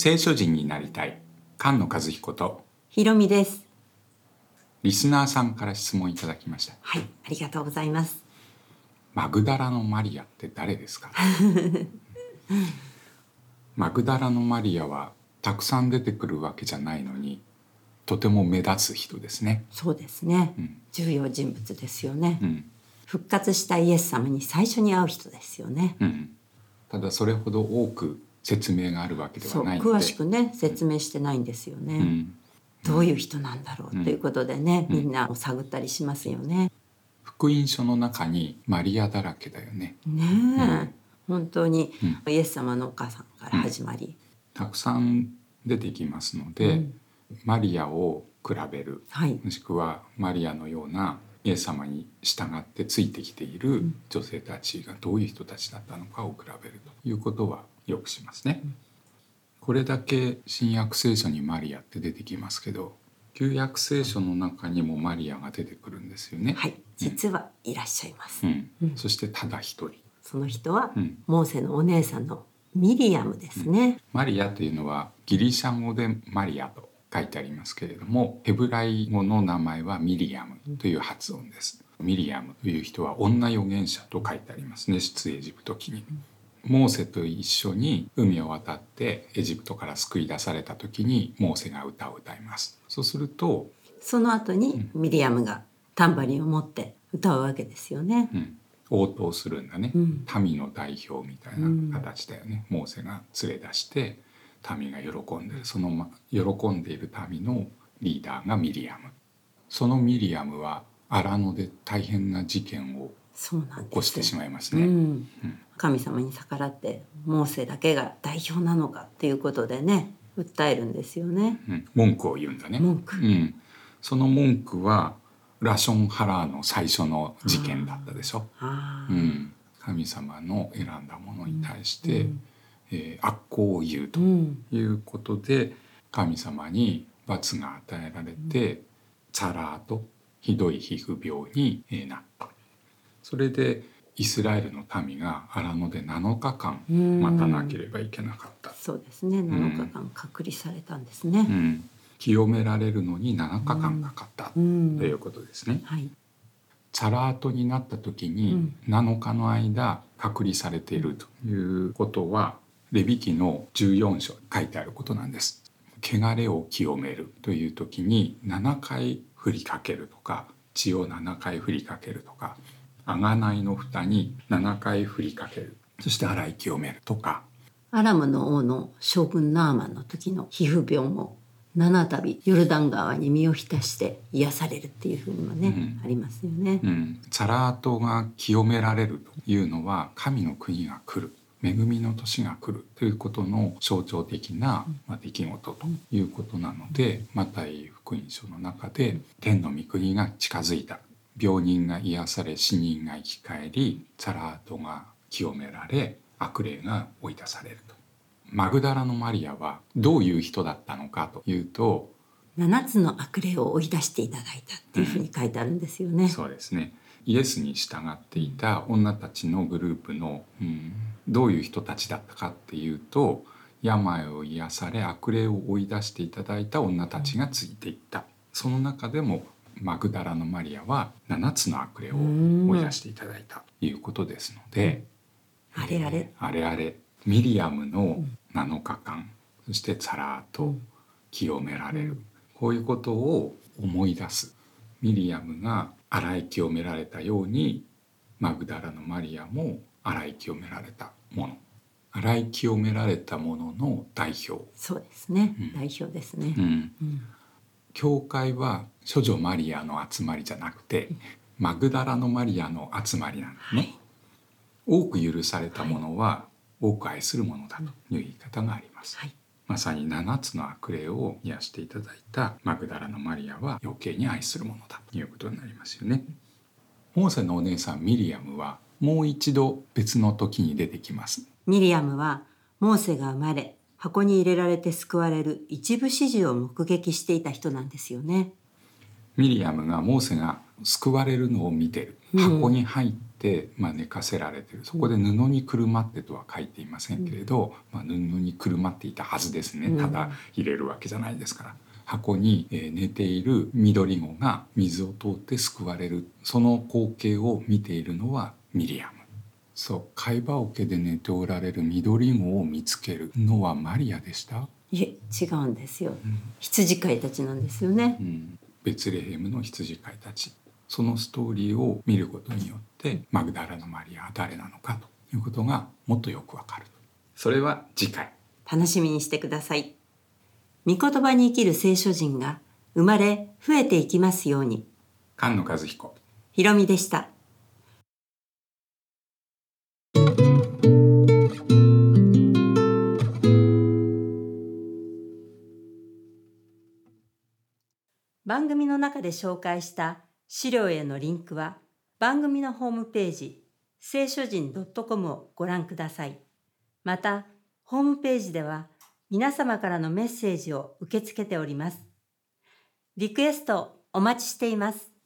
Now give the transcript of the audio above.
聖書人になりたい菅野和彦とひろみです。リスナーさんから質問いただきましたはい、ありがとうございます。マグダラのマリアって誰ですか？マグダラのマリアはたくさん出てくるわけじゃないのにとても目立つ人ですね、そうですね。ん重要人物ですよね、うん復活したイエス様に最初に会う人ですよね。うん、ただそれほど多く説明があるわけではない詳しくね説明してないんですよね。うん、どういう人なんだろうということでね、みんなを探ったりしますよね。福音書の中にマリアだらけだよね。ねえ、本当にイエス様のお母さんから始まり、たくさん出てきますので、マリアを比べる。はい。もしくはマリアのようなイエス様に従ってついてきている女性たちがどういう人たちだったのかを比べるということはよくしますね。これだけ新約聖書にマリアって出てきますけど旧約聖書の中にもマリアが出てくるんですよね。はい、実はいらっしゃいます。うん、そしてただ一人その人は、んモーセのお姉さんのミリアムですね。マリアというのはギリシャ語でマリアと書いてありますけれどもヘブライ語の名前はミリアムという発音です。ミリアムという人は女預言者と書いてありますね出エジプト記に。モーセと一緒に海を渡ってエジプトから救い出された時にモーセが歌を歌います。そうすると、その後にミリアムがタンバリンを持って歌うわけですよね。うん、応答するんだね、ん。民の代表みたいな形だよね、モーセが連れ出して民が喜んでる。その、ま、喜んでいる民のリーダーがミリアム。そのミリアムは荒野で大変な事件を。起こしてしまいますね、うん、神様に逆らってモーセだけが代表なのかっていうことでね訴えるんですよね。うん。文句を言うんだね。文句。うん、その文句はラションハラーの最初の事件だったでしょ、うん、神様の選んだものに対して、えー悪行を言うとうん、いうことで神様に罰が与えられて、チャラーとひどい皮膚病にえーなった。それでイスラエルの民が荒野で7日間ん待たなければいけなかった、そうですね。7日間隔離されたんですね。うん、清められるのに7日間かかったとんいうことですね。はい。チャラートになった時に7日の間隔離されているということはレビ記の14章に書いてあることなんです。汚れを清めるという時に7回振りかけるとか血を7回振りかけるとか贖いの蓋に7回振りかける。そして洗い清めるとか。アラムの王の将軍ナーマンの時の皮膚病も七度ヨルダン川に身を浸して癒されるっていうふうにもね、ありますよね。うん、チャラートが清められるというのは神の国が来る。恵みの年が来るということの象徴的な、まあ、出来事ということなのでマタイ福音書の中で天の御国が近づいた病人が癒され死人が生き返りチャラートが清められ悪霊が追い出されると。マグダラのマリアはどういう人だったのかというと七つの悪霊を追い出していただいたっていうふうに書いてあるんですよね。そうですねイエスに従っていた女たちのグループの、うん、どういう人たちだったかっていうと病を癒され悪霊を追い出していただいた女たちがついていったその中でもマグダラのマリアは7つの悪霊を追い出していただいたということですので、あれあれ。あれあれ。ミリアムの7日間そしてツァラーと清められる、こういうことを思い出す。ミリアムが洗い清められたようにマグダラのマリアも洗い清められたもの。洗い清められたものの代表、そうですね。代表ですね。うん教会は処女マリアの集まりじゃなくてマグダラのマリアの集まりなんですね。多く許されたものは多く愛するものだという言い方があります。はい。まさに7つの悪霊を癒していただいたマグダラのマリアは余計に愛するものだということになりますよね。モーセのお姉さんミリアムはもう一度別の時に出てきます。ミリアムはモーセが生まれ箱に入れられて救われる一部始終を目撃していた人なんですよね。ミリアムがモーセが救われるのを見てる箱に入って、まあ、寝かせられてる。そこで布にくるまってとは書いていませんけれど、まあ、布にくるまっていたはずですね。ただ入れるわけじゃないですから。箱にえー寝ている緑子が水を通って救われる。その光景を見ているのはミリアムそう貝羽桶で寝ておられる緑子を見つける。のはマリアでした、いえ違うんですよ。羊飼いたちなんですよね。うん、ベツレヘムの羊飼いたち。そのストーリーを見ることによってマグダラのマリアは誰なのかということがもっとよくわかるそれは次回。楽しみにしてください。御言葉に生きる聖書人が生まれ増えていきますように。菅野和彦。ひろみでした番組の中で紹介した資料へのリンクは番組のホームページ聖書人 .com をご覧ください。また、ホームページでは皆様からのメッセージを受け付けております。リクエストお待ちしています。